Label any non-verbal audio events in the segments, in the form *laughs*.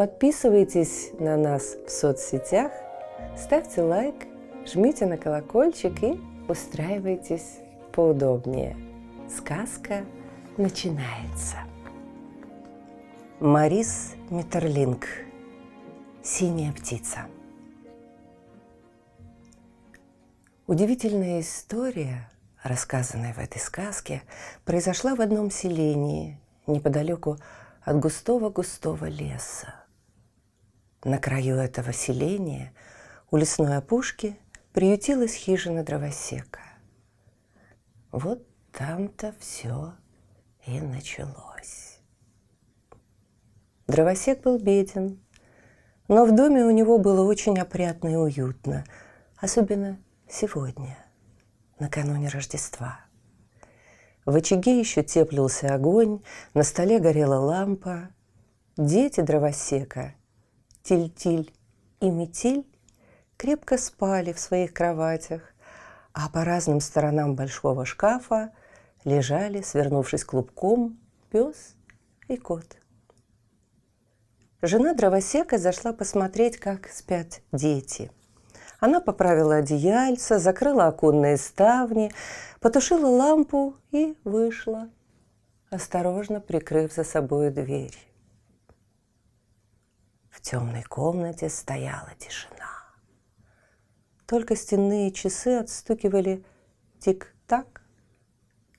Подписывайтесь на нас в соцсетях, ставьте лайк, жмите на колокольчик и устраивайтесь поудобнее. Сказка начинается. Марис Миттерлинг. Синяя птица. Удивительная история, рассказанная в этой сказке, произошла в одном селении, неподалеку от густого-густого леса. На краю этого селения, у лесной опушки, приютилась хижина дровосека. Вот там-то все и началось. Дровосек был беден, но в доме у него было очень опрятно и уютно, особенно сегодня, накануне Рождества. В очаге еще теплился огонь, на столе горела лампа. Дети дровосека, Тиль-Тиль и Метиль, крепко спали в своих кроватях, а по разным сторонам большого шкафа лежали, свернувшись клубком, пес и кот. Жена дровосека зашла посмотреть, как спят дети. Она поправила одеяльце, закрыла оконные ставни, потушила лампу и вышла, осторожно прикрыв за собой дверь. В темной комнате стояла тишина. Только стенные часы отстукивали тик-так,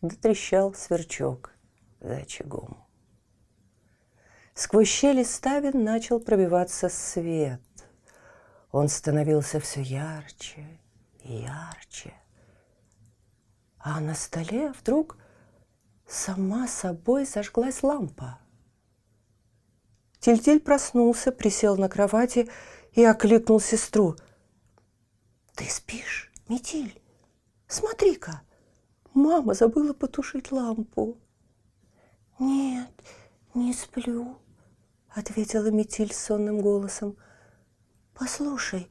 да трещал сверчок за очагом. Сквозь щели ставен начал пробиваться свет. Он становился все ярче и ярче. А на столе вдруг сама собой зажглась лампа. Тильтиль проснулся, присел на кровати и окликнул сестру. «Ты спишь, Метиль? Смотри-ка!» Мама забыла потушить лампу. Нет, не сплю, ответила Метиль сонным голосом. Послушай,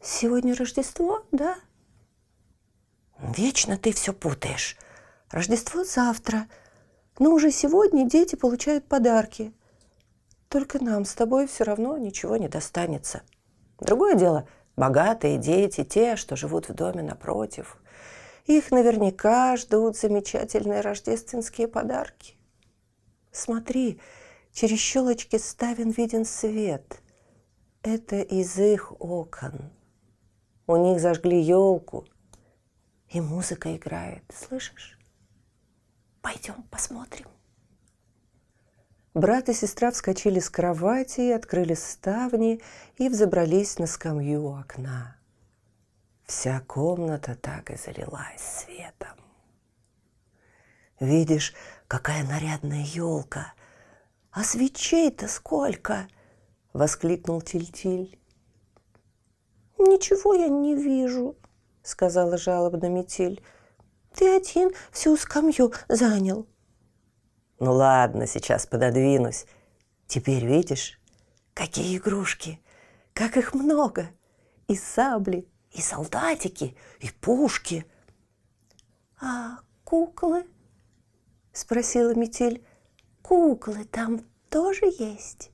сегодня Рождество, да? Вечно ты все путаешь. Рождество завтра. Но уже сегодня дети получают подарки. Только нам с тобой все равно ничего не достанется. Другое дело – богатые дети, те, что живут в доме напротив. Их наверняка ждут замечательные рождественские подарки. Смотри, через щелочки ставен виден свет. Это из их окон. У них зажгли елку, и музыка играет. Слышишь? Пойдем посмотрим. Брат и сестра вскочили с кровати, открыли ставни и взобрались на скамью у окна. Вся комната так и залилась светом. Видишь, какая нарядная елка. А свечей-то сколько? Воскликнул Тильтиль. Ничего я не вижу, сказала жалобно Метель. Ты один всю скамью занял. Ну ладно, сейчас пододвинусь. Теперь видишь, какие игрушки, как их много. И сабли, и солдатики, и пушки. А куклы? Спросила Метель. Куклы там тоже есть?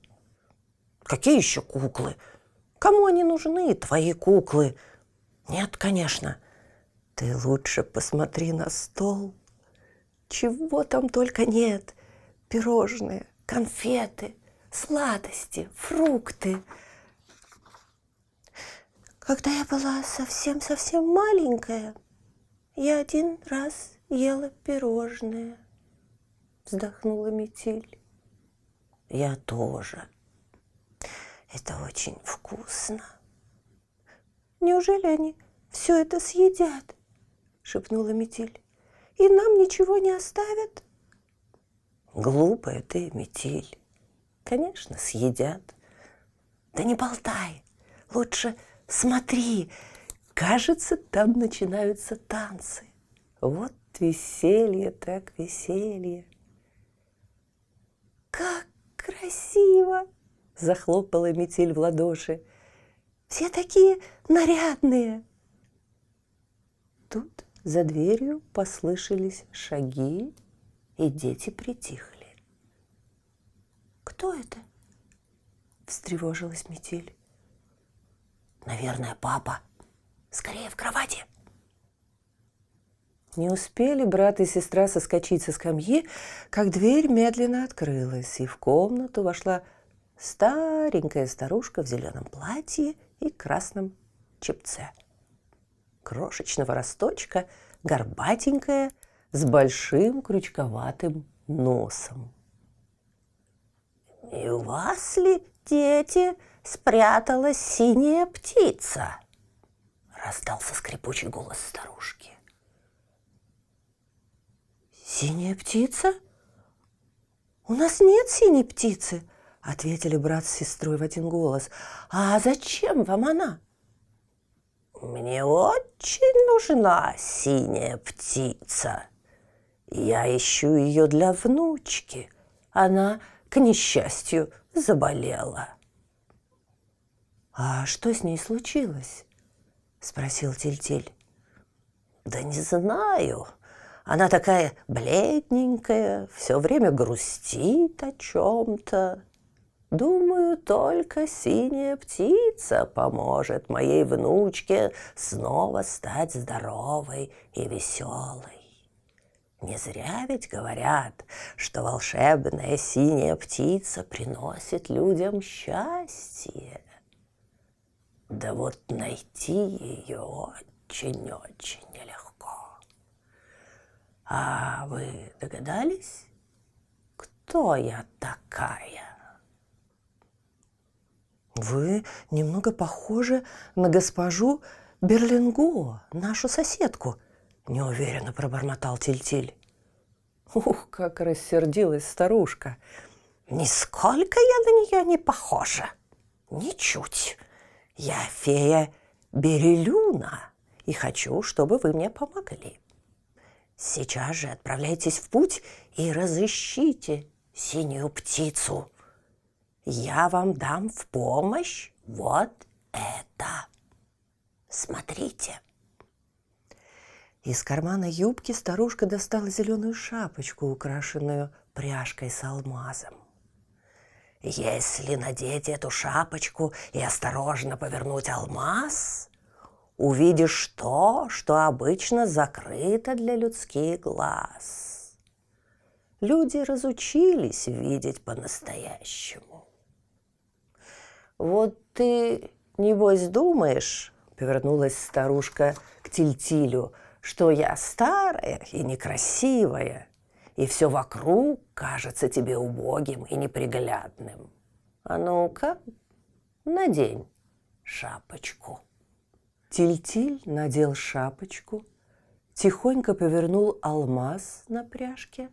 Какие еще куклы? Кому они нужны, твои куклы? Нет, конечно. Ты лучше посмотри на стол. Чего там только нет. Пирожные, конфеты, сладости, фрукты – когда я была совсем-совсем маленькая, я один раз ела пирожные. Вздохнула Метель. Я тоже. Это очень вкусно. Неужели они все это съедят? Шепнула Метель. И нам ничего не оставят? Глупая ты, Метель. Конечно, съедят. Да не болтай, лучше смотри. Кажется, там начинаются танцы. Вот веселье, так веселье. Как красиво! Захлопала метель в ладоши. Все такие нарядные. Тут за дверью послышались шаги, и дети притихли. «Кто это?» – встревожилась метель. «Наверное, папа. Скорее в кровати!» Не успели брат и сестра соскочить со скамьи, как дверь медленно открылась, и в комнату вошла старенькая старушка в зеленом платье и красном чепце. Крошечного росточка, горбатенькая, с большим крючковатым носом. «И у вас ли, дети, спряталась синяя птица?» раздался скрипучий голос старушки. «Синяя птица? У нас нет синей птицы!» — ответили брат с сестрой в один голос. «А зачем вам она?» «Мне очень нужна синяя птица. Я ищу ее для внучки. Она, к несчастью, заболела». «А что с ней случилось?» — спросил Тильтиль. «Да не знаю», она такая бледненькая, все время грустит о чем-то. Думаю, только синяя птица поможет моей внучке снова стать здоровой и веселой. Не зря ведь говорят, что волшебная синяя птица приносит людям счастье. Да вот найти ее очень-очень нелегко. А вы догадались, кто я такая? Вы немного похожи на госпожу Берлингу, нашу соседку, неуверенно пробормотал Тильтиль. Ух, как рассердилась старушка. Нисколько я на нее не похожа. Ничуть. Я фея Берелюна и хочу, чтобы вы мне помогли. Сейчас же отправляйтесь в путь и разыщите синюю птицу. Я вам дам в помощь вот это. Смотрите. Из кармана юбки старушка достала зеленую шапочку, украшенную пряжкой с алмазом. Если надеть эту шапочку и осторожно повернуть алмаз, увидишь то, что обычно закрыто для людских глаз. Люди разучились видеть по-настоящему. «Вот ты, небось, думаешь, — повернулась старушка к Тильтилю, — что я старая и некрасивая, и все вокруг кажется тебе убогим и неприглядным. А ну-ка, надень шапочку». Тильтиль надел шапочку, тихонько повернул алмаз на пряжке.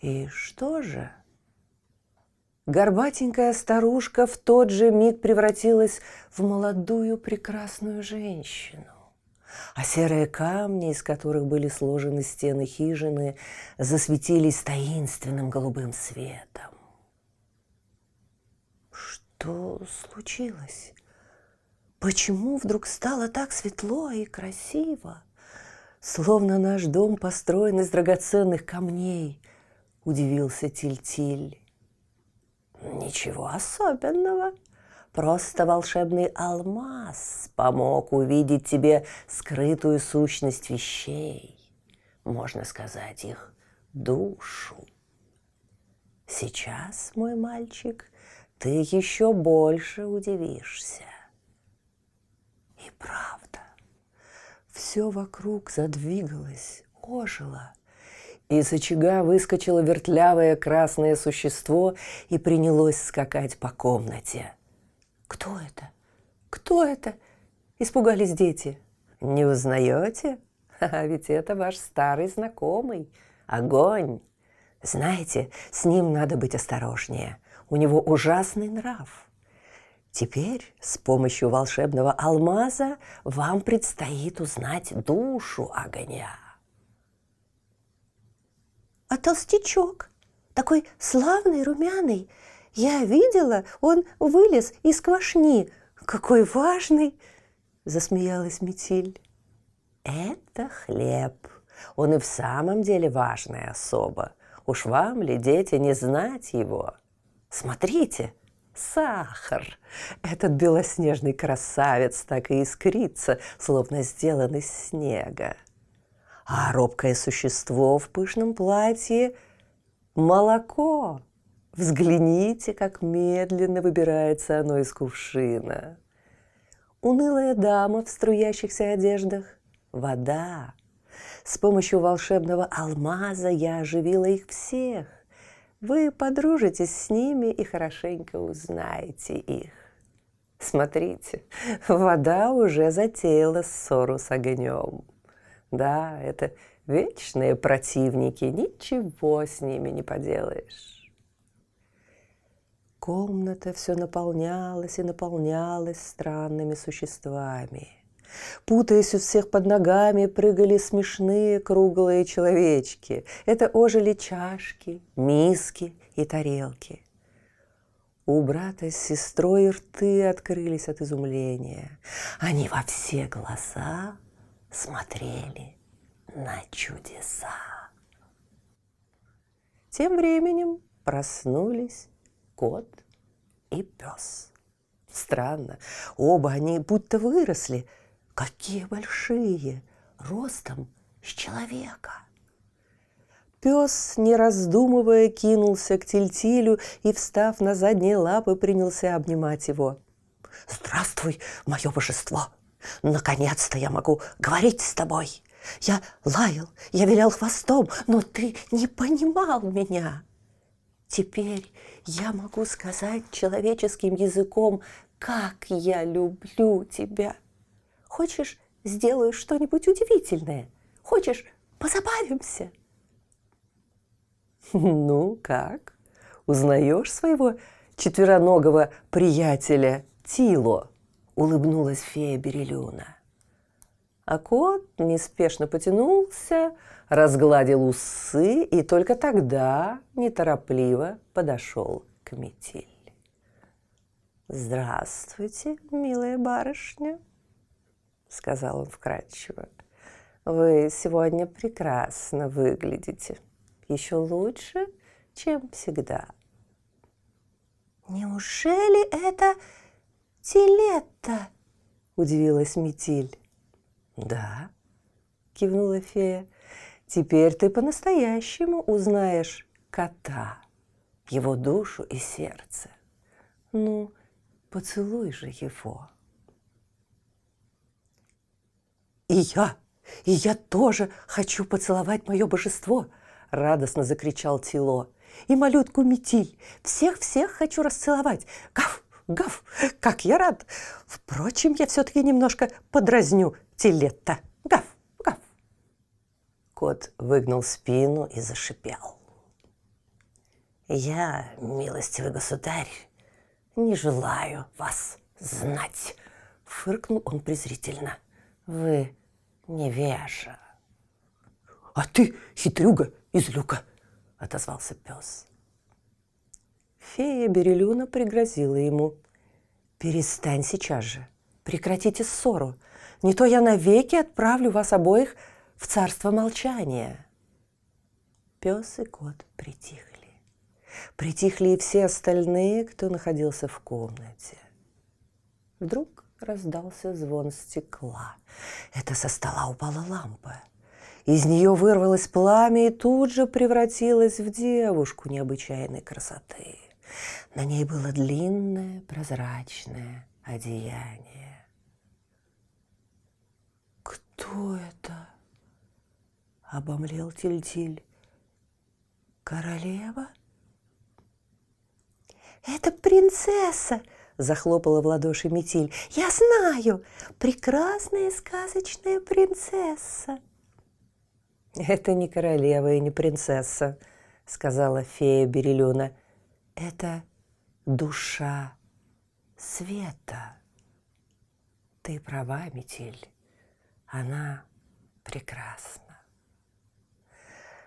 И что же? Горбатенькая старушка в тот же миг превратилась в молодую прекрасную женщину. А серые камни, из которых были сложены стены хижины, засветились таинственным голубым светом. Что случилось? Почему вдруг стало так светло и красиво? Словно наш дом построен из драгоценных камней, удивился Тильтиль. Ничего особенного. Просто волшебный алмаз помог увидеть тебе скрытую сущность вещей, можно сказать, их душу. Сейчас, мой мальчик, ты еще больше удивишься. И правда, все вокруг задвигалось, ожило. Из очага выскочило вертлявое красное существо и принялось скакать по комнате. «Кто это? Кто это?» – испугались дети. «Не узнаете? *laughs* А ведь это ваш старый знакомый, огонь. Знаете, с ним надо быть осторожнее. У него ужасный нрав. Теперь с помощью волшебного алмаза вам предстоит узнать душу огня. А толстячок, такой славный, румяный, я видела, он вылез из квашни. Какой важный, засмеялась Метиль. Это хлеб. Он и в самом деле важная особа. Уж вам ли, дети, не знать его? Смотрите, сахар. Этот белоснежный красавец так и искрится, словно сделан из снега. А робкое существо в пышном платье – молоко. Взгляните, как медленно выбирается оно из кувшина. Унылая дама в струящихся одеждах – вода. С помощью волшебного алмаза я оживила их всех. Вы подружитесь с ними и хорошенько узнаете их. Смотрите, вода уже затеяла ссору с огнем. Да, это вечные противники, ничего с ними не поделаешь. Комната все наполнялась и наполнялась странными существами – Путаясь у всех под ногами, прыгали смешные круглые человечки. Это ожили чашки, миски и тарелки. У брата с сестрой рты открылись от изумления. Они во все глаза смотрели на чудеса. Тем временем проснулись кот и пес. Странно, оба они будто выросли – Какие большие, ростом с человека. Пес, не раздумывая, кинулся к Тильтилю и, встав на задние лапы, принялся обнимать его. «Здравствуй, мое божество! Наконец-то я могу говорить с тобой! Я лаял, я вилял хвостом, но ты не понимал меня!» Теперь я могу сказать человеческим языком, как я люблю тебя – Хочешь, сделаю что-нибудь удивительное? Хочешь, позабавимся?» *laughs* «Ну как? Узнаешь своего четвероногого приятеля Тило?» – улыбнулась фея Берелюна. А кот неспешно потянулся, разгладил усы и только тогда неторопливо подошел к метель. «Здравствуйте, милая барышня!» — сказал он вкрадчиво. «Вы сегодня прекрасно выглядите. Еще лучше, чем всегда». «Неужели это Тилетта?» – удивилась Метиль. «Да», – кивнула фея. «Теперь ты по-настоящему узнаешь кота, его душу и сердце. Ну, поцелуй же его». «И я! И я тоже хочу поцеловать мое божество!» – радостно закричал Тило. «И малютку Метиль! Всех-всех хочу расцеловать! Гав! Гав! Как я рад! Впрочем, я все-таки немножко подразню Тилетта! Гав! Гав!» Кот выгнал спину и зашипел. «Я, милостивый государь, не желаю вас знать!» – фыркнул он презрительно – вы невежа. А ты хитрюга из люка, отозвался пес. Фея Берелюна пригрозила ему. «Перестань сейчас же, прекратите ссору, не то я навеки отправлю вас обоих в царство молчания». Пес и кот притихли. Притихли и все остальные, кто находился в комнате. Вдруг раздался звон стекла. Это со стола упала лампа. Из нее вырвалось пламя и тут же превратилось в девушку необычайной красоты. На ней было длинное прозрачное одеяние. «Кто это?» — обомлел Тильтиль. «Королева?» «Это принцесса!» захлопала в ладоши Метиль. «Я знаю! Прекрасная сказочная принцесса!» «Это не королева и не принцесса», — сказала фея Берелюна. «Это душа света. Ты права, метель, она прекрасна.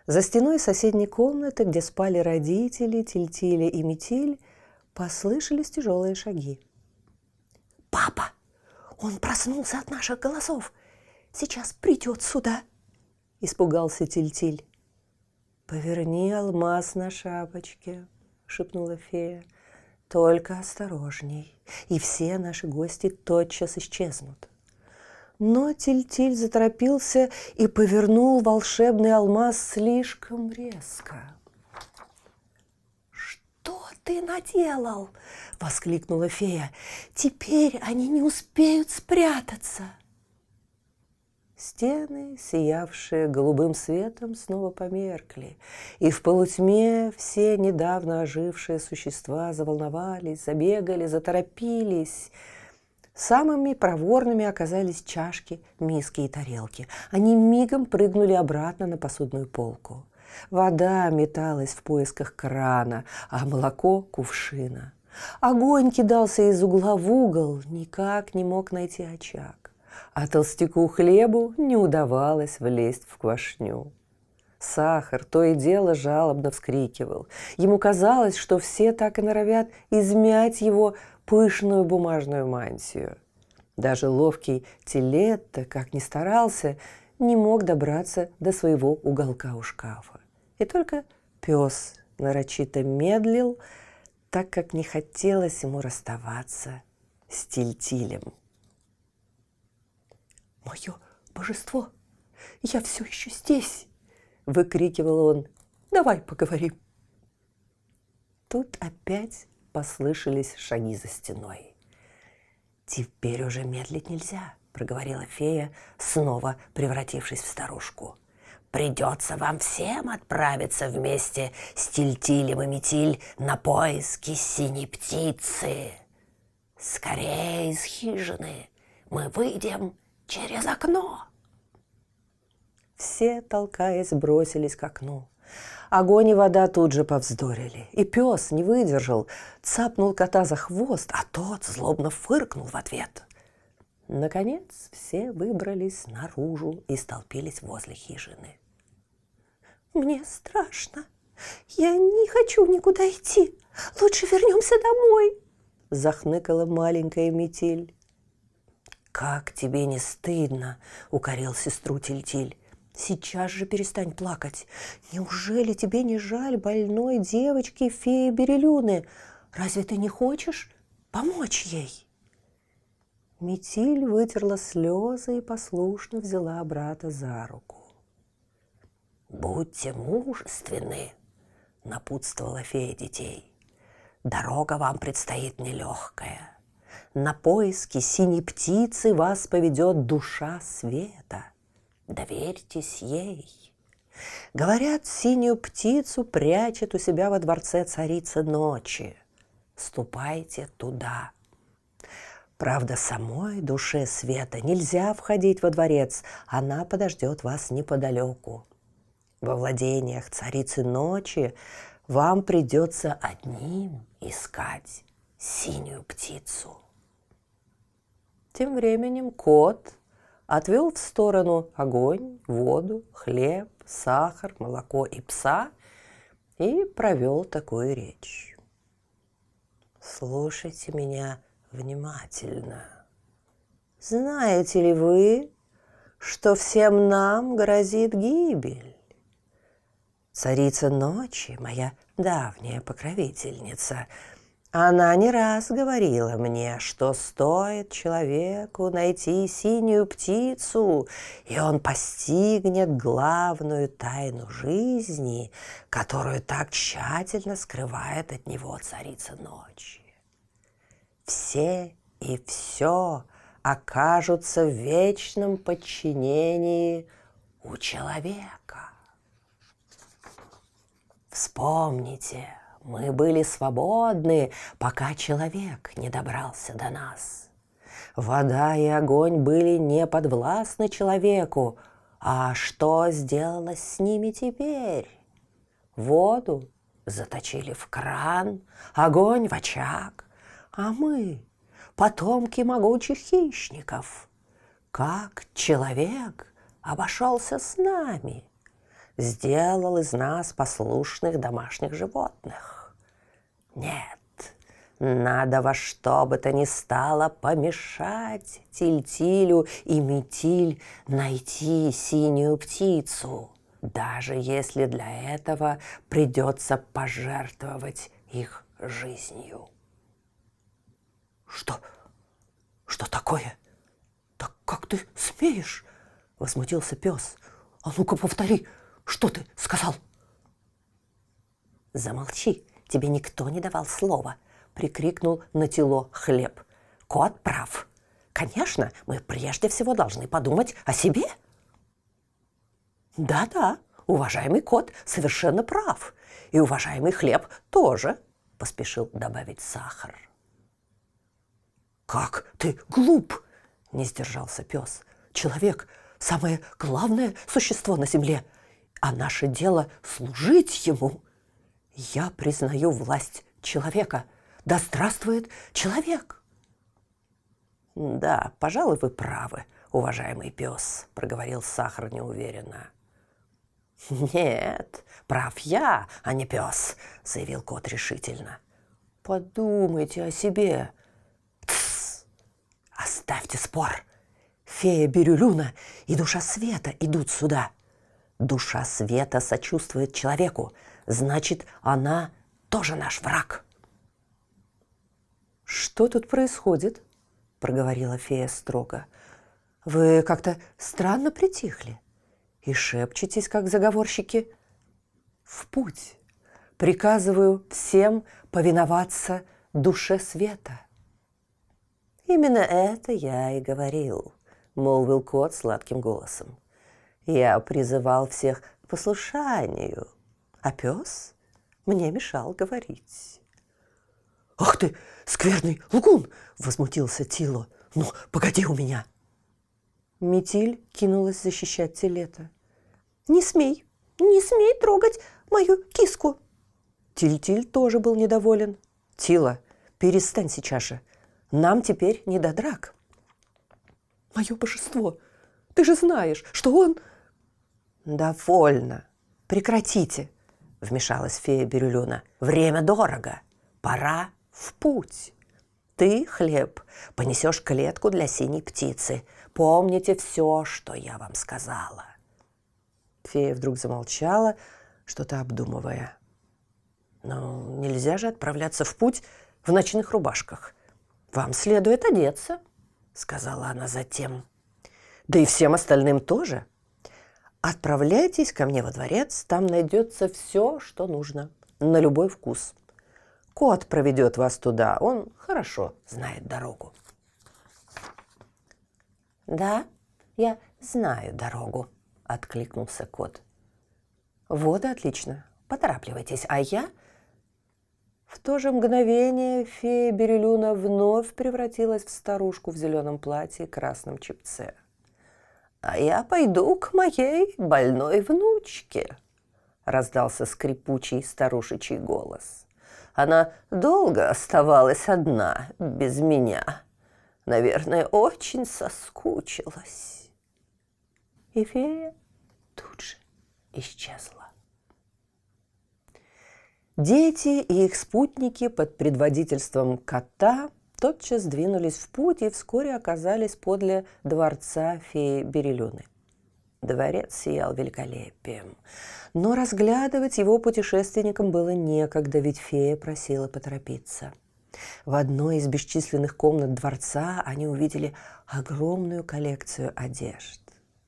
За стеной соседней комнаты, где спали родители, Тильтиля и Метель, послышались тяжелые шаги. «Папа! Он проснулся от наших голосов! Сейчас придет сюда!» – испугался Тильтиль. «Поверни алмаз на шапочке», – шепнула фея. «Только осторожней, и все наши гости тотчас исчезнут». Но Тильтиль заторопился и повернул волшебный алмаз слишком резко. «Что ты наделал?» – воскликнула фея. «Теперь они не успеют спрятаться!» Стены, сиявшие голубым светом, снова померкли, и в полутьме все недавно ожившие существа заволновались, забегали, заторопились – Самыми проворными оказались чашки, миски и тарелки. Они мигом прыгнули обратно на посудную полку. Вода металась в поисках крана, а молоко – кувшина. Огонь кидался из угла в угол, никак не мог найти очаг. А толстяку хлебу не удавалось влезть в квашню. Сахар то и дело жалобно вскрикивал. Ему казалось, что все так и норовят измять его пышную бумажную мантию. Даже ловкий Телетто, как ни старался, не мог добраться до своего уголка у шкафа. И только пес нарочито медлил, так как не хотелось ему расставаться с Тильтилем. «Мое божество! Я все еще здесь!» – выкрикивал он. «Давай поговорим!» Тут опять послышались шаги за стеной. «Теперь уже медлить нельзя», — проговорила фея, снова превратившись в старушку. «Придется вам всем отправиться вместе с Тильтилем и Метиль на поиски синей птицы. Скорее из хижины мы выйдем через окно». Все, толкаясь, бросились к окну. Огонь и вода тут же повздорили. И пес не выдержал, цапнул кота за хвост, а тот злобно фыркнул в ответ. Наконец все выбрались наружу и столпились возле хижины. «Мне страшно. Я не хочу никуда идти. Лучше вернемся домой», – захныкала маленькая метель. «Как тебе не стыдно?» – укорил сестру Тильтиль. Сейчас же перестань плакать. Неужели тебе не жаль больной девочки феи Берелюны? Разве ты не хочешь помочь ей?» Метиль вытерла слезы и послушно взяла брата за руку. «Будьте мужественны», — напутствовала фея детей. «Дорога вам предстоит нелегкая. На поиски синей птицы вас поведет душа света доверьтесь ей. Говорят, синюю птицу прячет у себя во дворце царица ночи. Ступайте туда. Правда, самой душе света нельзя входить во дворец, она подождет вас неподалеку. Во владениях царицы ночи вам придется одним искать синюю птицу. Тем временем кот отвел в сторону огонь, воду, хлеб, сахар, молоко и пса и провел такую речь. Слушайте меня внимательно. Знаете ли вы, что всем нам грозит гибель? Царица ночи, моя давняя покровительница – она не раз говорила мне, что стоит человеку найти синюю птицу, и он постигнет главную тайну жизни, которую так тщательно скрывает от него царица ночи. Все и все окажутся в вечном подчинении у человека. Вспомните – мы были свободны, пока человек не добрался до нас. Вода и огонь были не подвластны человеку, а что сделалось с ними теперь? Воду заточили в кран, огонь в очаг, а мы потомки могучих хищников. Как человек обошелся с нами, сделал из нас послушных домашних животных. Нет, надо во что бы то ни стало помешать Тильтилю и Метиль найти синюю птицу, даже если для этого придется пожертвовать их жизнью. Что? Что такое? Так как ты смеешь? Возмутился пес. А ну-ка повтори, что ты сказал? Замолчи, тебе никто не давал слова – прикрикнул на тело хлеб. Кот прав. Конечно, мы прежде всего должны подумать о себе. Да-да, уважаемый кот совершенно прав. И уважаемый хлеб тоже, поспешил добавить сахар. Как ты глуп, не сдержался пес. Человек – самое главное существо на земле, а наше дело – служить ему. Я признаю власть человека – да здравствует человек! Да, пожалуй, вы правы, уважаемый пес, проговорил Сахар неуверенно. Нет, прав я, а не пес, заявил кот решительно. Подумайте о себе. Тсс! Оставьте спор. Фея Бирюлюна и душа света идут сюда. Душа света сочувствует человеку, значит, она тоже наш враг. «Что тут происходит?» – проговорила фея строго. «Вы как-то странно притихли и шепчетесь, как заговорщики. В путь! Приказываю всем повиноваться душе света». «Именно это я и говорил», – молвил кот сладким голосом. «Я призывал всех к послушанию, а пес мне мешал говорить». «Ах ты, скверный лгун!» – возмутился Тило. «Ну, погоди у меня!» Метиль кинулась защищать Телета. «Не смей, не смей трогать мою киску!» Тиль-Тиль тоже был недоволен. «Тила, перестань сейчас же. Нам теперь не до драк». «Мое божество, ты же знаешь, что он...» «Довольно. Прекратите», — вмешалась фея Бирюлюна. «Время дорого. Пора в путь. Ты, хлеб, понесешь клетку для синей птицы. Помните все, что я вам сказала. Фея вдруг замолчала, что-то обдумывая. Но нельзя же отправляться в путь в ночных рубашках. Вам следует одеться, сказала она затем. Да и всем остальным тоже. Отправляйтесь ко мне во дворец, там найдется все, что нужно, на любой вкус. Кот проведет вас туда, он хорошо знает дорогу. Да, я знаю дорогу, откликнулся кот. Вот и отлично, поторапливайтесь, а я... В то же мгновение фея Бирюлюна вновь превратилась в старушку в зеленом платье и красном чепце. «А я пойду к моей больной внучке», — раздался скрипучий старушечий голос. Она долго оставалась одна, без меня. Наверное, очень соскучилась. И фея тут же исчезла. Дети и их спутники под предводительством кота тотчас двинулись в путь и вскоре оказались подле дворца феи Берелюны. Дворец сиял великолепием. Но разглядывать его путешественникам было некогда, ведь фея просила поторопиться. В одной из бесчисленных комнат дворца они увидели огромную коллекцию одежд.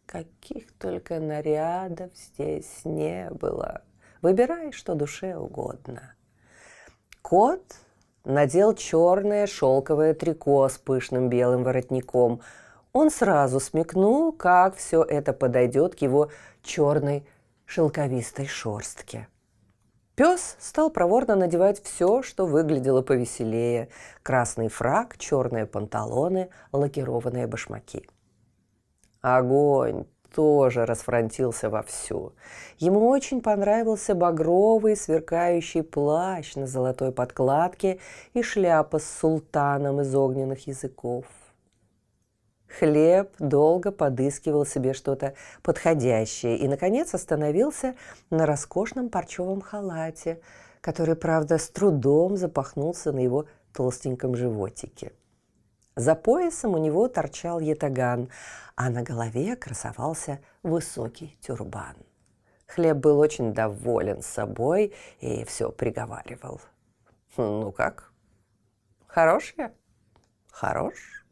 Каких только нарядов здесь не было. Выбирай, что душе угодно. Кот надел черное шелковое трико с пышным белым воротником – он сразу смекнул, как все это подойдет к его черной шелковистой шорстке. Пес стал проворно надевать все, что выглядело повеселее. Красный фраг, черные панталоны, лакированные башмаки. «Огонь! Тоже расфронтился вовсю. Ему очень понравился багровый сверкающий плащ на золотой подкладке и шляпа с султаном из огненных языков. Хлеб долго подыскивал себе что-то подходящее и, наконец, остановился на роскошном парчевом халате, который, правда, с трудом запахнулся на его толстеньком животике. За поясом у него торчал ятаган, а на голове красовался высокий тюрбан. Хлеб был очень доволен собой и все приговаривал. «Ну как? Хорош я? Хорош?»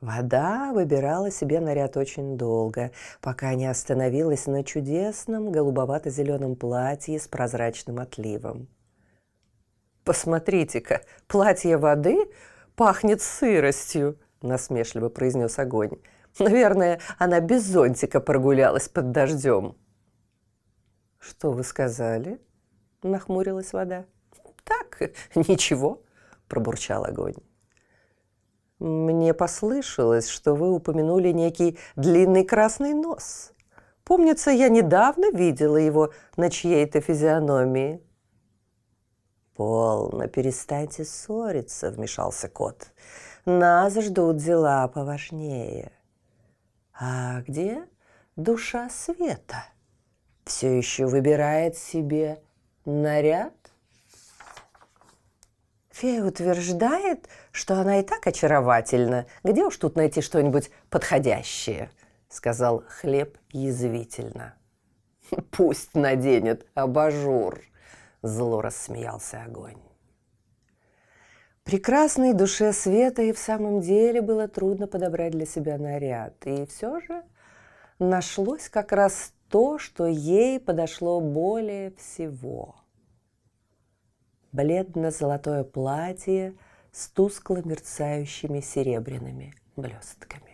Вода выбирала себе наряд очень долго, пока не остановилась на чудесном голубовато-зеленом платье с прозрачным отливом. «Посмотрите-ка, платье воды пахнет сыростью», – насмешливо произнес огонь. «Наверное, она без зонтика прогулялась под дождем». «Что вы сказали?» – нахмурилась вода. «Так, ничего», – пробурчал огонь. «Мне послышалось, что вы упомянули некий длинный красный нос. Помнится, я недавно видела его на чьей-то физиономии». «Полно, перестаньте ссориться», — вмешался кот. «Нас ждут дела поважнее». «А где душа света? Все еще выбирает себе наряд?» Фея утверждает, что она и так очаровательна. Где уж тут найти что-нибудь подходящее? Сказал Хлеб язвительно. *laughs* Пусть наденет абажур. Зло рассмеялся огонь. Прекрасной душе Света и в самом деле было трудно подобрать для себя наряд. И все же нашлось как раз то, что ей подошло более всего. Бледно-золотое платье с тускло мерцающими серебряными блестками.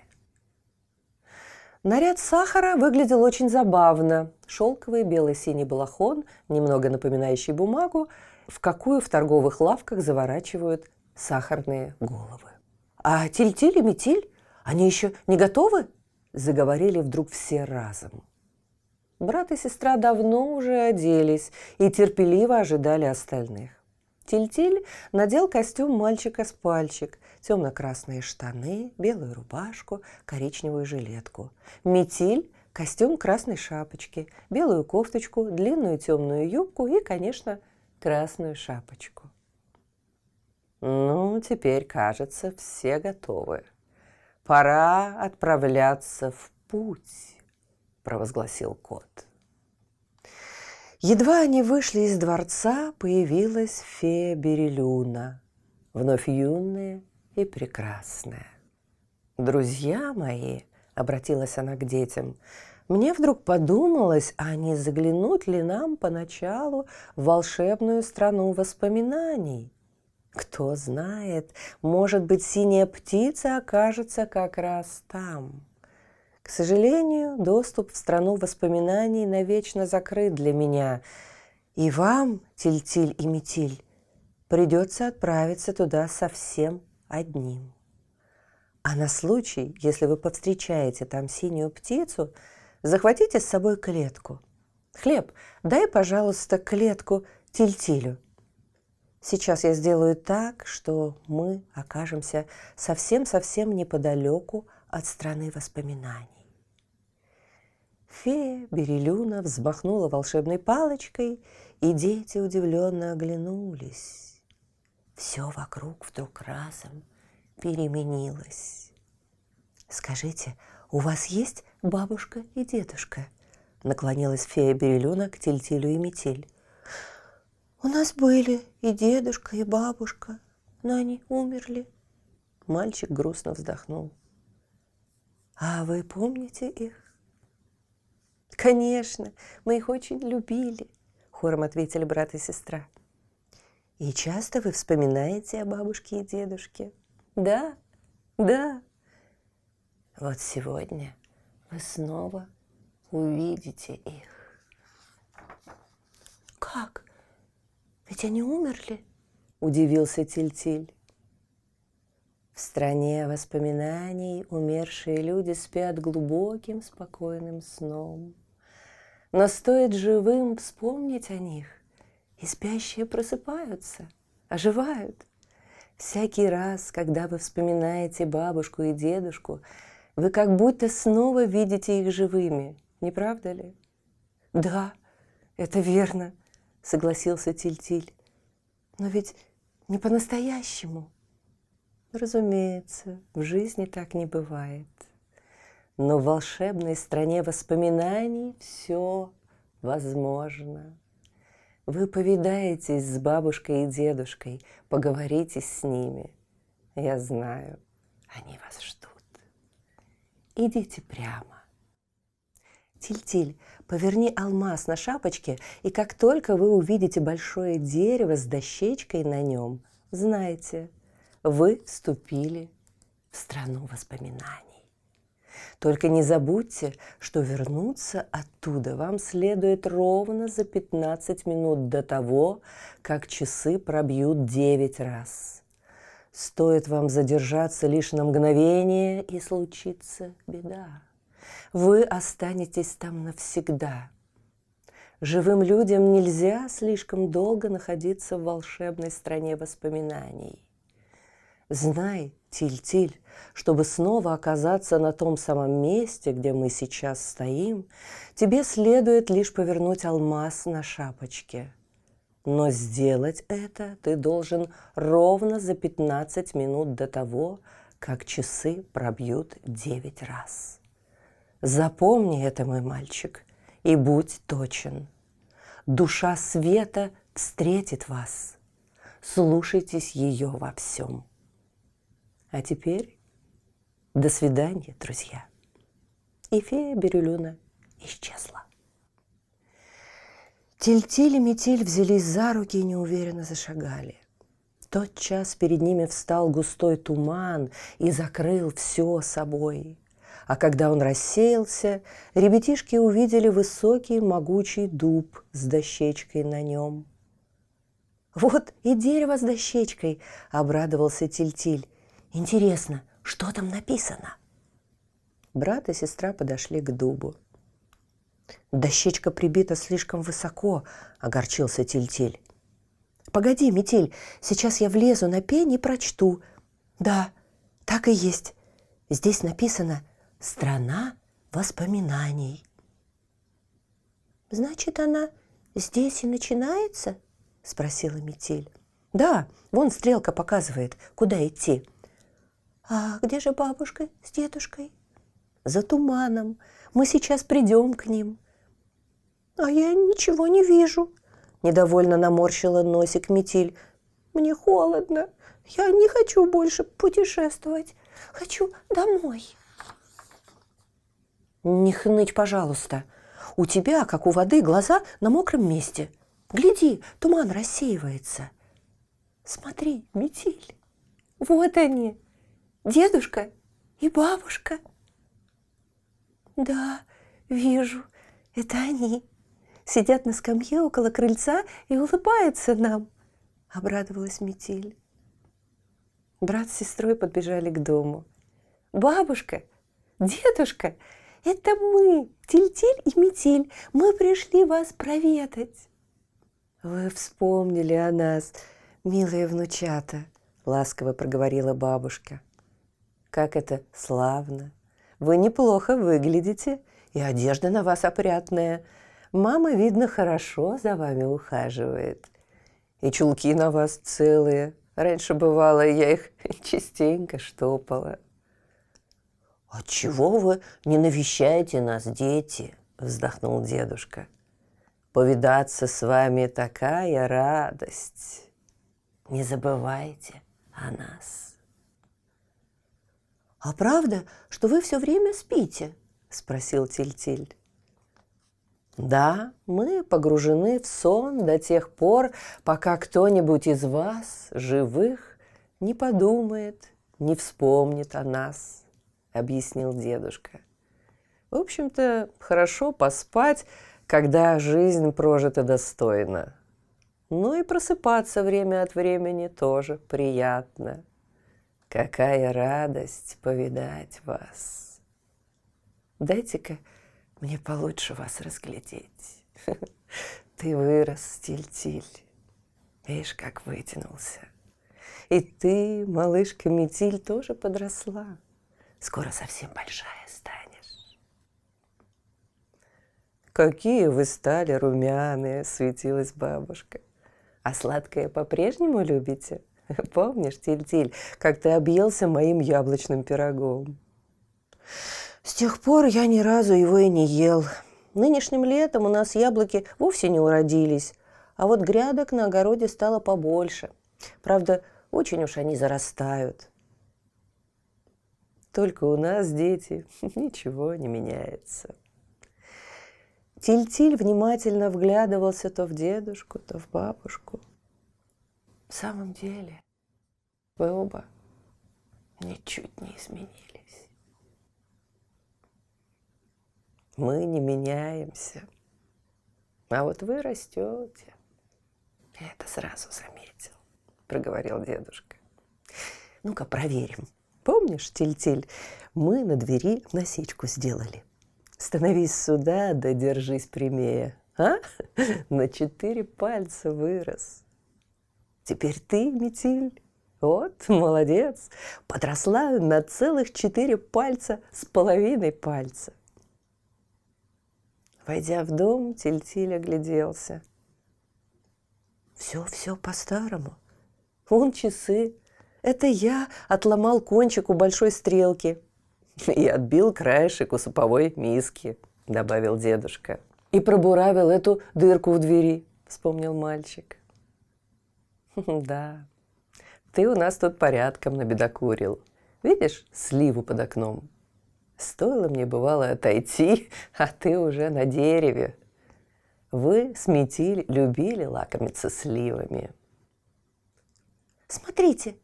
Наряд сахара выглядел очень забавно. Шелковый белый-синий балахон, немного напоминающий бумагу, в какую в торговых лавках заворачивают сахарные головы. «А тиль-тиль и метиль, они еще не готовы?» – заговорили вдруг все разом. Брат и сестра давно уже оделись и терпеливо ожидали остальных. Тильтиль надел костюм мальчика с пальчик, темно-красные штаны, белую рубашку, коричневую жилетку. Метиль – костюм красной шапочки, белую кофточку, длинную темную юбку и, конечно, красную шапочку. Ну, теперь, кажется, все готовы. Пора отправляться в путь, провозгласил кот. Едва они вышли из дворца, появилась фея Берелюна, вновь юная и прекрасная. «Друзья мои», — обратилась она к детям, — «мне вдруг подумалось, а не заглянуть ли нам поначалу в волшебную страну воспоминаний? Кто знает, может быть, синяя птица окажется как раз там». К сожалению, доступ в страну воспоминаний навечно закрыт для меня. И вам, Тильтиль и Метиль, придется отправиться туда совсем одним. А на случай, если вы повстречаете там синюю птицу, захватите с собой клетку. Хлеб, дай, пожалуйста, клетку Тильтилю. Сейчас я сделаю так, что мы окажемся совсем-совсем неподалеку от страны воспоминаний. Фея Берелюна взмахнула волшебной палочкой, и дети удивленно оглянулись. Все вокруг вдруг разом переменилось. «Скажите, у вас есть бабушка и дедушка?» Наклонилась фея Берелюна к Тильтилю и Метель. «У нас были и дедушка, и бабушка, но они умерли». Мальчик грустно вздохнул. «А вы помните их?» *laughs* «Конечно, мы их очень любили», – хором ответили брат и сестра. «И часто вы вспоминаете о бабушке и дедушке?» «Да, да». «Вот сегодня вы снова увидите их». «Как? Ведь они умерли?» – удивился Тиль-Тиль. стране воспоминаний умершие люди спят глубоким спокойным сном. Но стоит живым вспомнить о них, и спящие просыпаются, оживают. Всякий раз, когда вы вспоминаете бабушку и дедушку, вы как будто снова видите их живыми, не правда ли? Да, это верно, согласился Тильтиль. Но ведь не по-настоящему. Разумеется, в жизни так не бывает. Но в волшебной стране воспоминаний все возможно. Вы повидаетесь с бабушкой и дедушкой, поговорите с ними. Я знаю, они вас ждут. Идите прямо. Тиль-тиль, поверни алмаз на шапочке, и как только вы увидите большое дерево с дощечкой на нем, знайте, вы вступили в страну воспоминаний. Только не забудьте, что вернуться оттуда вам следует ровно за 15 минут до того, как часы пробьют 9 раз. Стоит вам задержаться лишь на мгновение, и случится беда. Вы останетесь там навсегда. Живым людям нельзя слишком долго находиться в волшебной стране воспоминаний. Знай, Тиль-Тиль, чтобы снова оказаться на том самом месте, где мы сейчас стоим, тебе следует лишь повернуть алмаз на шапочке. Но сделать это ты должен ровно за 15 минут до того, как часы пробьют 9 раз. Запомни это, мой мальчик, и будь точен. Душа света встретит вас. Слушайтесь ее во всем. А теперь до свидания, друзья. И фея Бирюлюна исчезла. Тильтиль и Метиль взялись за руки и неуверенно зашагали. Тот час перед ними встал густой туман и закрыл все собой. А когда он рассеялся, ребятишки увидели высокий могучий дуб с дощечкой на нем. «Вот и дерево с дощечкой!» — обрадовался Тильтиль. Интересно, что там написано? Брат и сестра подошли к дубу. Дощечка прибита слишком высоко, огорчился Тильтиль. Погоди, Метель, сейчас я влезу на пень и прочту. Да, так и есть. Здесь написано «Страна воспоминаний». Значит, она здесь и начинается? Спросила Метель. Да, вон стрелка показывает, куда идти. «А где же бабушка с дедушкой?» «За туманом. Мы сейчас придем к ним». «А я ничего не вижу», – недовольно наморщила носик Метиль. «Мне холодно. Я не хочу больше путешествовать. Хочу домой». «Не хныть, пожалуйста. У тебя, как у воды, глаза на мокром месте. Гляди, туман рассеивается». «Смотри, Метиль, вот они, дедушка и бабушка. Да, вижу, это они. Сидят на скамье около крыльца и улыбаются нам, обрадовалась Метель. Брат с сестрой подбежали к дому. Бабушка, дедушка, это мы, Тильтиль и Метель. Мы пришли вас проведать. Вы вспомнили о нас, милые внучата, ласково проговорила бабушка. Как это славно! Вы неплохо выглядите, и одежда на вас опрятная. Мама, видно, хорошо за вами ухаживает. И чулки на вас целые. Раньше бывало, я их *laughs* частенько штопала. «Отчего вы не навещаете нас, дети?» – вздохнул дедушка. «Повидаться с вами такая радость. Не забывайте о нас». «А правда, что вы все время спите?» – спросил Тильтиль. «Да, мы погружены в сон до тех пор, пока кто-нибудь из вас, живых, не подумает, не вспомнит о нас», – объяснил дедушка. «В общем-то, хорошо поспать, когда жизнь прожита достойно. Ну и просыпаться время от времени тоже приятно». Какая радость повидать вас. Дайте-ка мне получше вас разглядеть. *laughs* Ты вырос, Тиль-Тиль. Видишь, как вытянулся. И ты, малышка Метиль, тоже подросла. Скоро совсем большая станешь. Какие вы стали румяные, светилась бабушка. А сладкое по-прежнему любите? *laughs* Помнишь, Тиль-Тиль, как ты объелся моим яблочным пирогом? С тех пор я ни разу его и не ел. Нынешним летом у нас яблоки вовсе не уродились, а вот грядок на огороде стало побольше. Правда, очень уж они зарастают. Только у нас, дети, *laughs* ничего не меняется. Тиль-Тиль внимательно вглядывался то в дедушку, то в бабушку. В самом деле, вы оба ничуть не изменились. Мы не меняемся, а вот вы растете. Я это сразу заметил, проговорил дедушка. Ну-ка, проверим. Помнишь, Тиль-Тиль, мы на двери насечку сделали. Становись сюда, да держись прямее. А? *laughs* На четыре пальца вырос. Теперь ты, Метиль, вот, *laughs* молодец, подросла на целых четыре пальца с половиной пальца. Войдя в дом, Тильтиль огляделся. Все, все по-старому. Вон часы. Это я отломал кончик у большой стрелки. *laughs* И отбил краешек у суповой миски, добавил дедушка. И пробуравил эту дырку в двери, вспомнил мальчик. *laughs* Да, ты у нас тут порядком набедокурил. Видишь сливу под окном? Стоило мне, бывало, отойти, *laughs* а ты уже на дереве. Вы с любили лакомиться сливами. «Смотрите,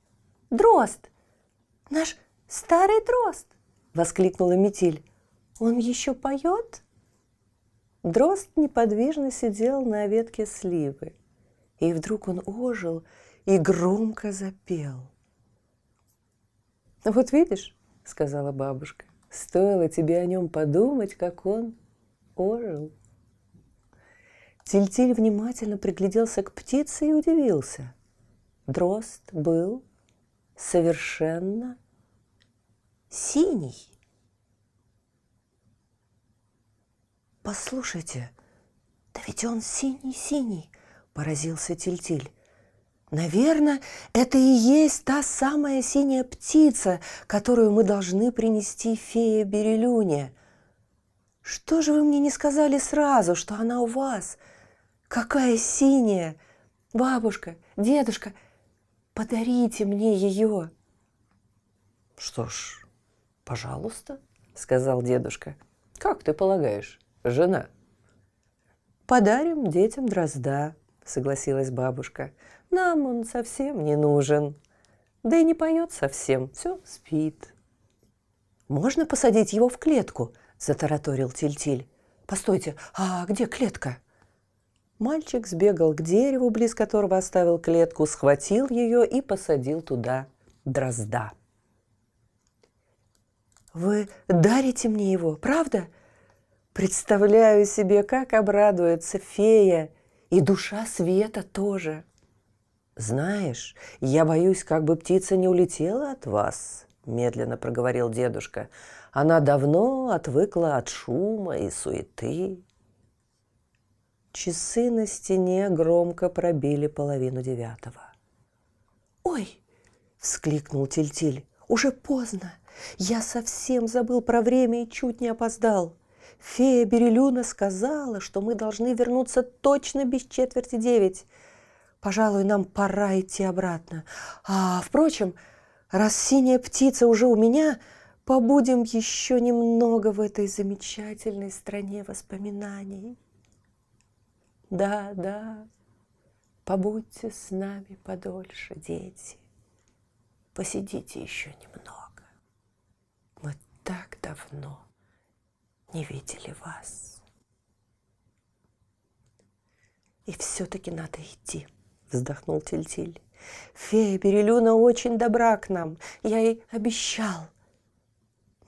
дрозд! Наш старый дрозд!» — воскликнула Метиль. «Он еще поет?» Дрозд неподвижно сидел на ветке сливы. И вдруг он ожил и громко запел. «Вот видишь», — сказала бабушка, — «стоило тебе о нем подумать, как он ожил». Тильтиль внимательно пригляделся к птице и удивился. Дрозд был совершенно синий. «Послушайте, да ведь он синий-синий!» – поразился Тильтиль. «Наверное, это и есть та самая синяя птица, которую мы должны принести фее Берелюне. Что же вы мне не сказали сразу, что она у вас? Какая синяя! Бабушка, дедушка, подарите мне ее!» «Что ж, пожалуйста», — сказал дедушка. «Как ты полагаешь, жена?» «Подарим детям дрозда», — согласилась бабушка. «Нам он совсем не нужен. Да и не поет совсем, все спит». «Можно посадить его в клетку?» — затараторил Тильтиль. «Постойте, а где клетка?» Мальчик сбегал к дереву, близ которого оставил клетку, схватил ее и посадил туда дрозда. «Вы дарите мне его, правда?» Представляю себе, как обрадуется фея и душа света тоже. Знаешь, я боюсь, как бы птица не улетела от вас, медленно проговорил дедушка. Она давно отвыкла от шума и суеты. Часы на стене громко пробили половину девятого. «Ой!» — вскликнул Тильтиль. «Уже поздно! Я совсем забыл про время и чуть не опоздал!» Фея Берелюна сказала, что мы должны вернуться точно без четверти девять. Пожалуй, нам пора идти обратно. А, впрочем, раз синяя птица уже у меня, побудем еще немного в этой замечательной стране воспоминаний. Да, да, побудьте с нами подольше, дети. Посидите еще немного. Мы так давно не видели вас. И все-таки надо идти, вздохнул Тильтиль. Фея Берелюна очень добра к нам. Я ей обещал.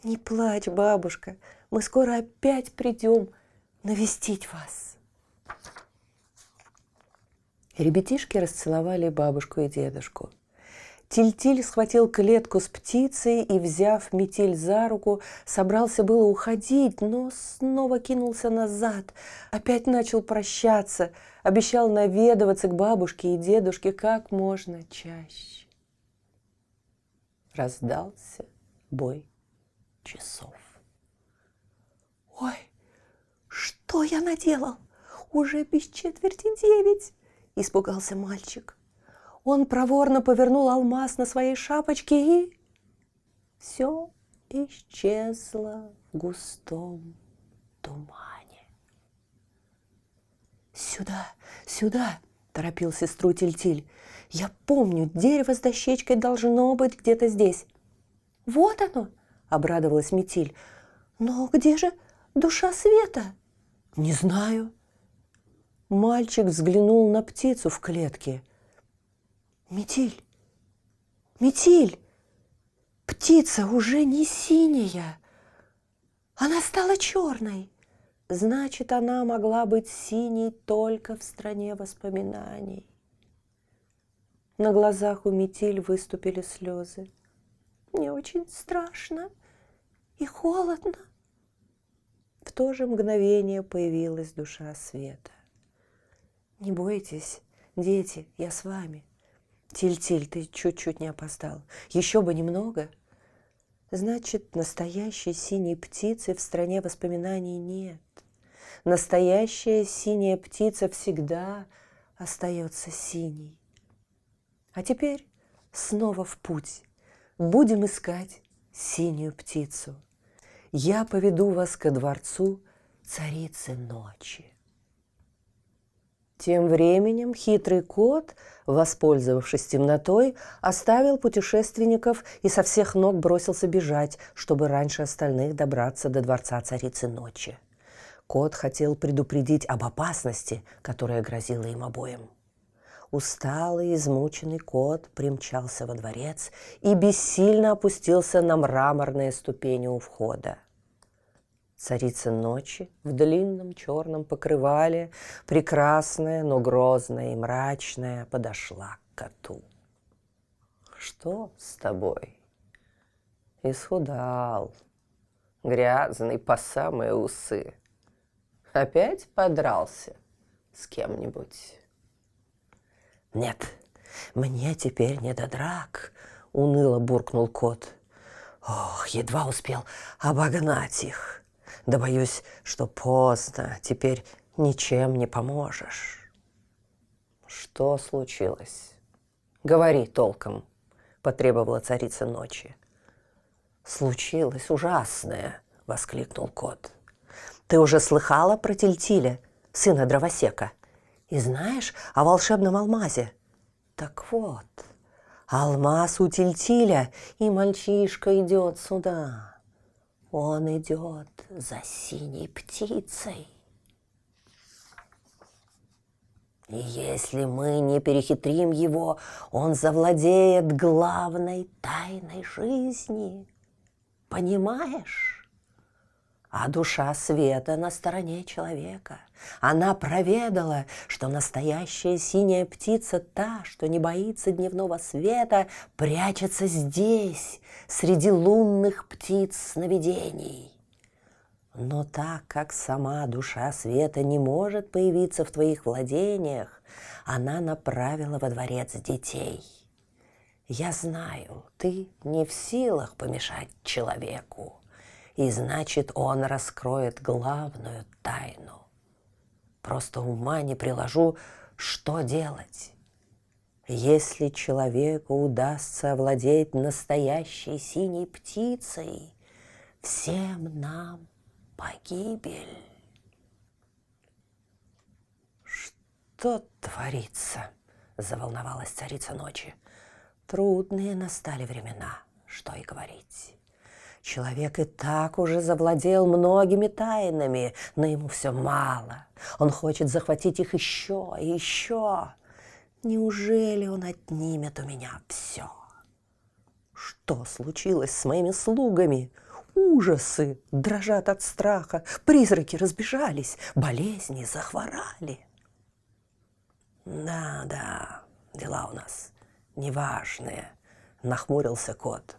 Не плачь, бабушка. Мы скоро опять придем навестить вас. Ребятишки расцеловали бабушку и дедушку. Тильтиль схватил клетку с птицей и, взяв метель за руку, собрался было уходить, но снова кинулся назад, опять начал прощаться, обещал наведываться к бабушке и дедушке как можно чаще. Раздался бой часов. «Ой, что я наделал? Уже без четверти девять!» – испугался мальчик. Он проворно повернул алмаз на своей шапочке и... Все исчезло в густом тумане. «Сюда, сюда!» – торопил сестру Тильтиль. «Я помню, дерево с дощечкой должно быть где-то здесь». «Вот оно!» – обрадовалась Метиль. «Но где же душа света?» «Не знаю», Мальчик взглянул на птицу в клетке. «Метиль! Метиль! Птица уже не синяя! Она стала черной!» Значит, она могла быть синей только в стране воспоминаний. На глазах у Метиль выступили слезы. Мне очень страшно и холодно. В то же мгновение появилась душа света. Не бойтесь, дети, я с вами. Тиль-тиль, ты чуть-чуть не опоздал. Еще бы немного. Значит, настоящей синей птицы в стране воспоминаний нет. Настоящая синяя птица всегда остается синей. А теперь снова в путь. Будем искать синюю птицу. Я поведу вас ко дворцу царицы ночи. Тем временем хитрый кот, воспользовавшись темнотой, оставил путешественников и со всех ног бросился бежать, чтобы раньше остальных добраться до дворца царицы ночи. Кот хотел предупредить об опасности, которая грозила им обоим. Усталый, измученный кот примчался во дворец и бессильно опустился на мраморные ступени у входа. Царица ночи в длинном черном покрывале, прекрасная, но грозная и мрачная, подошла к коту. Что с тобой? Исхудал, грязный по самые усы. Опять подрался с кем-нибудь? Нет, мне теперь не до драк, уныло буркнул кот. Ох, едва успел обогнать их. Да боюсь, что поздно, теперь ничем не поможешь. Что случилось? Говори толком, потребовала царица ночи. Случилось ужасное, воскликнул кот. Ты уже слыхала про Тильтиля, сына дровосека? И знаешь о волшебном алмазе? Так вот, алмаз у Тильтиля, и мальчишка идет сюда. Он идет за синей птицей. И если мы не перехитрим его, он завладеет главной тайной жизни. Понимаешь? А душа света на стороне человека. Она проведала, что настоящая синяя птица, та, что не боится дневного света, прячется здесь, среди лунных птиц сновидений. Но так как сама душа света не может появиться в твоих владениях, она направила во дворец детей. Я знаю, ты не в силах помешать человеку, и значит, он раскроет главную тайну. Просто ума не приложу, что делать. Если человеку удастся овладеть настоящей синей птицей, всем нам погибель. Что творится? Заволновалась царица ночи. Трудные настали времена, что и говорить. Человек и так уже завладел многими тайнами, но ему все мало. Он хочет захватить их еще и еще. Неужели он отнимет у меня все? Что случилось с моими слугами? Ужасы дрожат от страха, призраки разбежались, болезни захворали. Да, да, дела у нас неважные, нахмурился кот.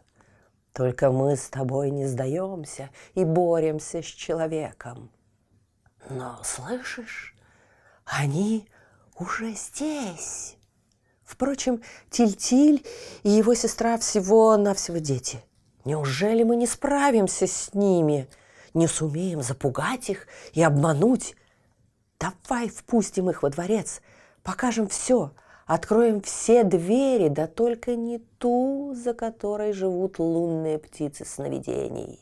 Только мы с тобой не сдаемся и боремся с человеком. Но слышишь, они уже здесь. Впрочем, Тильтиль и его сестра всего-навсего дети. Неужели мы не справимся с ними, не сумеем запугать их и обмануть? Давай впустим их во дворец, покажем все, откроем все двери, да только не ту, за которой живут лунные птицы сновидений.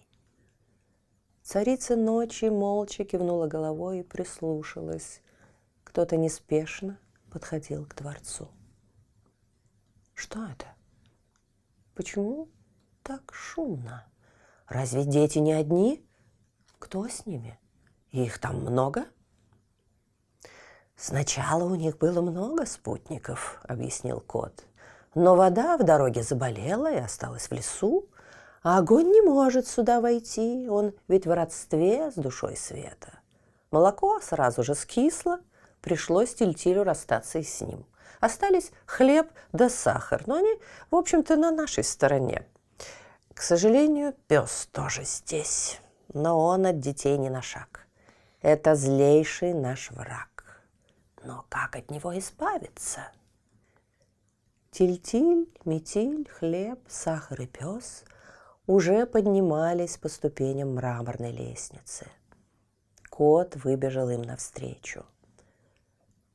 Царица ночи молча кивнула головой и прислушалась. Кто-то неспешно подходил к дворцу. Что это? Почему так шумно? Разве дети не одни? Кто с ними? Их там много? Сначала у них было много спутников, объяснил кот. Но вода в дороге заболела и осталась в лесу, а огонь не может сюда войти, он ведь в родстве с душой света. Молоко сразу же скисло, пришлось Тильтилю расстаться и с ним. Остались хлеб да сахар, но они, в общем-то, на нашей стороне. К сожалению, пес тоже здесь, но он от детей не на шаг. Это злейший наш враг. Но как от него избавиться? Тильтиль, метиль, хлеб, сахар и пес уже поднимались по ступеням мраморной лестницы. Кот выбежал им навстречу.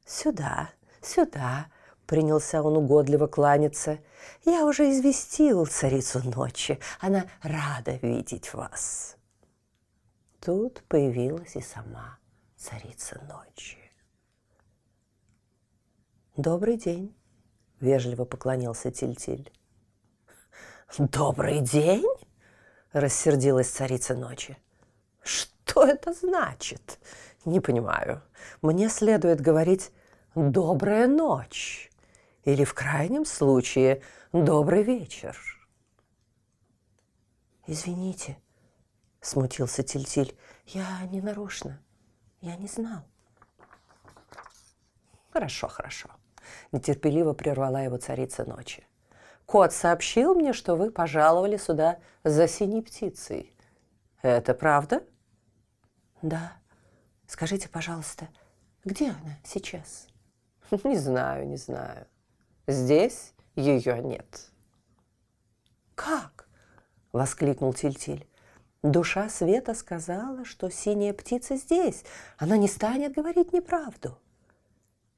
«Сюда, сюда!» Принялся он угодливо кланяться. «Я уже известил царицу ночи. Она рада видеть вас». Тут появилась и сама царица ночи. «Добрый день», — вежливо поклонился Тильтиль. «Добрый день?» — рассердилась царица ночи. «Что это значит? Не понимаю. Мне следует говорить «добрая ночь» или в крайнем случае «добрый вечер». «Извините», — смутился Тильтиль, — «я не нарочно, я не знал». «Хорошо, хорошо», — нетерпеливо прервала его царица ночи. «Кот сообщил мне, что вы пожаловали сюда за синей птицей. Это правда?» «Да. Скажите, пожалуйста, где она сейчас?» «Не знаю, не знаю. Здесь ее нет. «Как?» – воскликнул Тильтиль. Душа Света сказала, что синяя птица здесь. Она не станет говорить неправду.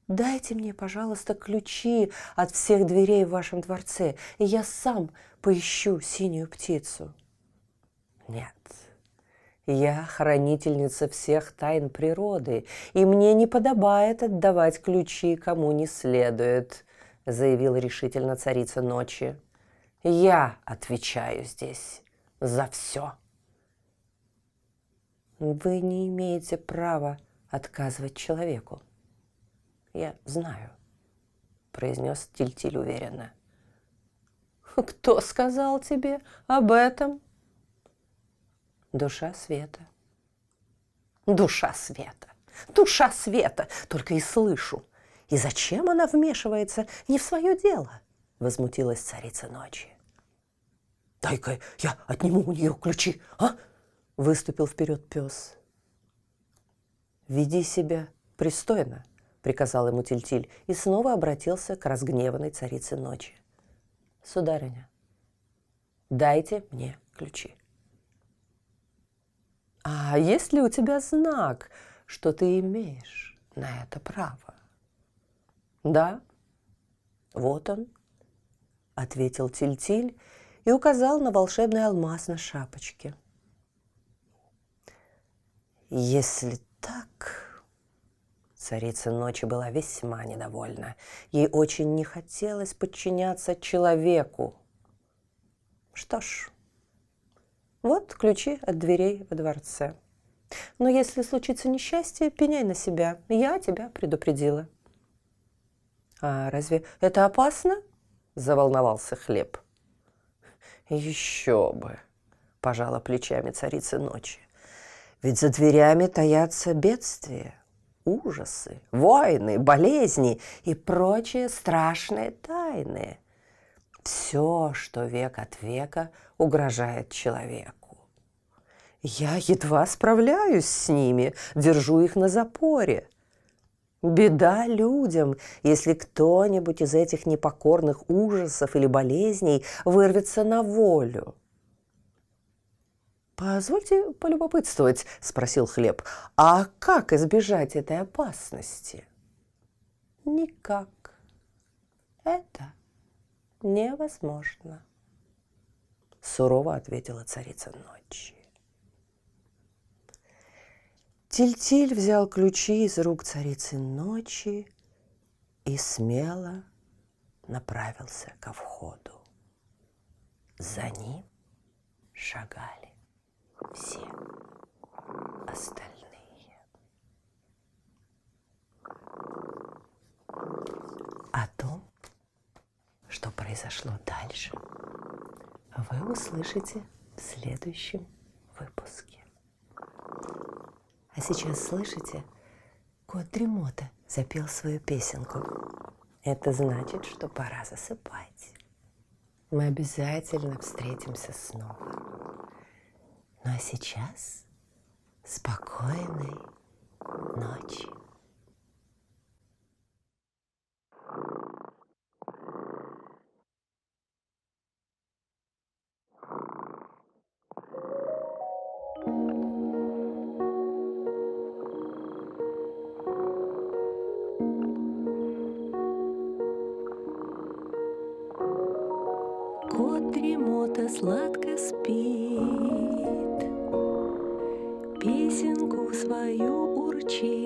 Дайте мне, пожалуйста, ключи от всех дверей в вашем дворце, и я сам поищу синюю птицу. Нет, я хранительница всех тайн природы, и мне не подобает отдавать ключи кому не следует заявила решительно царица ночи. Я отвечаю здесь за все. Вы не имеете права отказывать человеку. Я знаю, произнес Тильтиль уверенно. Кто сказал тебе об этом? Душа света. Душа света. Душа света. Только и слышу. И зачем она вмешивается не в свое дело? Возмутилась царица ночи. Дай-ка я отниму у нее ключи, а? Выступил вперед пес. Веди себя пристойно, приказал ему Тильтиль и снова обратился к разгневанной царице ночи. Сударыня, дайте мне ключи. А есть ли у тебя знак, что ты имеешь на это право? «Да, вот он», — ответил Тильтиль и указал на волшебный алмаз на шапочке. «Если так...» Царица ночи была весьма недовольна. Ей очень не хотелось подчиняться человеку. Что ж, вот ключи от дверей во дворце. Но если случится несчастье, пеняй на себя. Я тебя предупредила. «А разве это опасно?» – заволновался хлеб. «Еще бы!» – пожала плечами царица ночи. «Ведь за дверями таятся бедствия, ужасы, войны, болезни и прочие страшные тайны. Все, что век от века угрожает человеку. Я едва справляюсь с ними, держу их на запоре. Беда людям, если кто-нибудь из этих непокорных ужасов или болезней вырвется на волю. «Позвольте полюбопытствовать», – спросил Хлеб. «А как избежать этой опасности?» «Никак. Это невозможно», – сурово ответила царица ночи. Тильтиль взял ключи из рук царицы ночи и смело направился ко входу. За ним шагали все остальные. О том, что произошло дальше, вы услышите в следующем выпуске. А сейчас слышите, кот Дремота запел свою песенку. Это значит, что пора засыпать. Мы обязательно встретимся снова. Ну а сейчас спокойной ночи. Кот дремота сладко спит, свою урчит.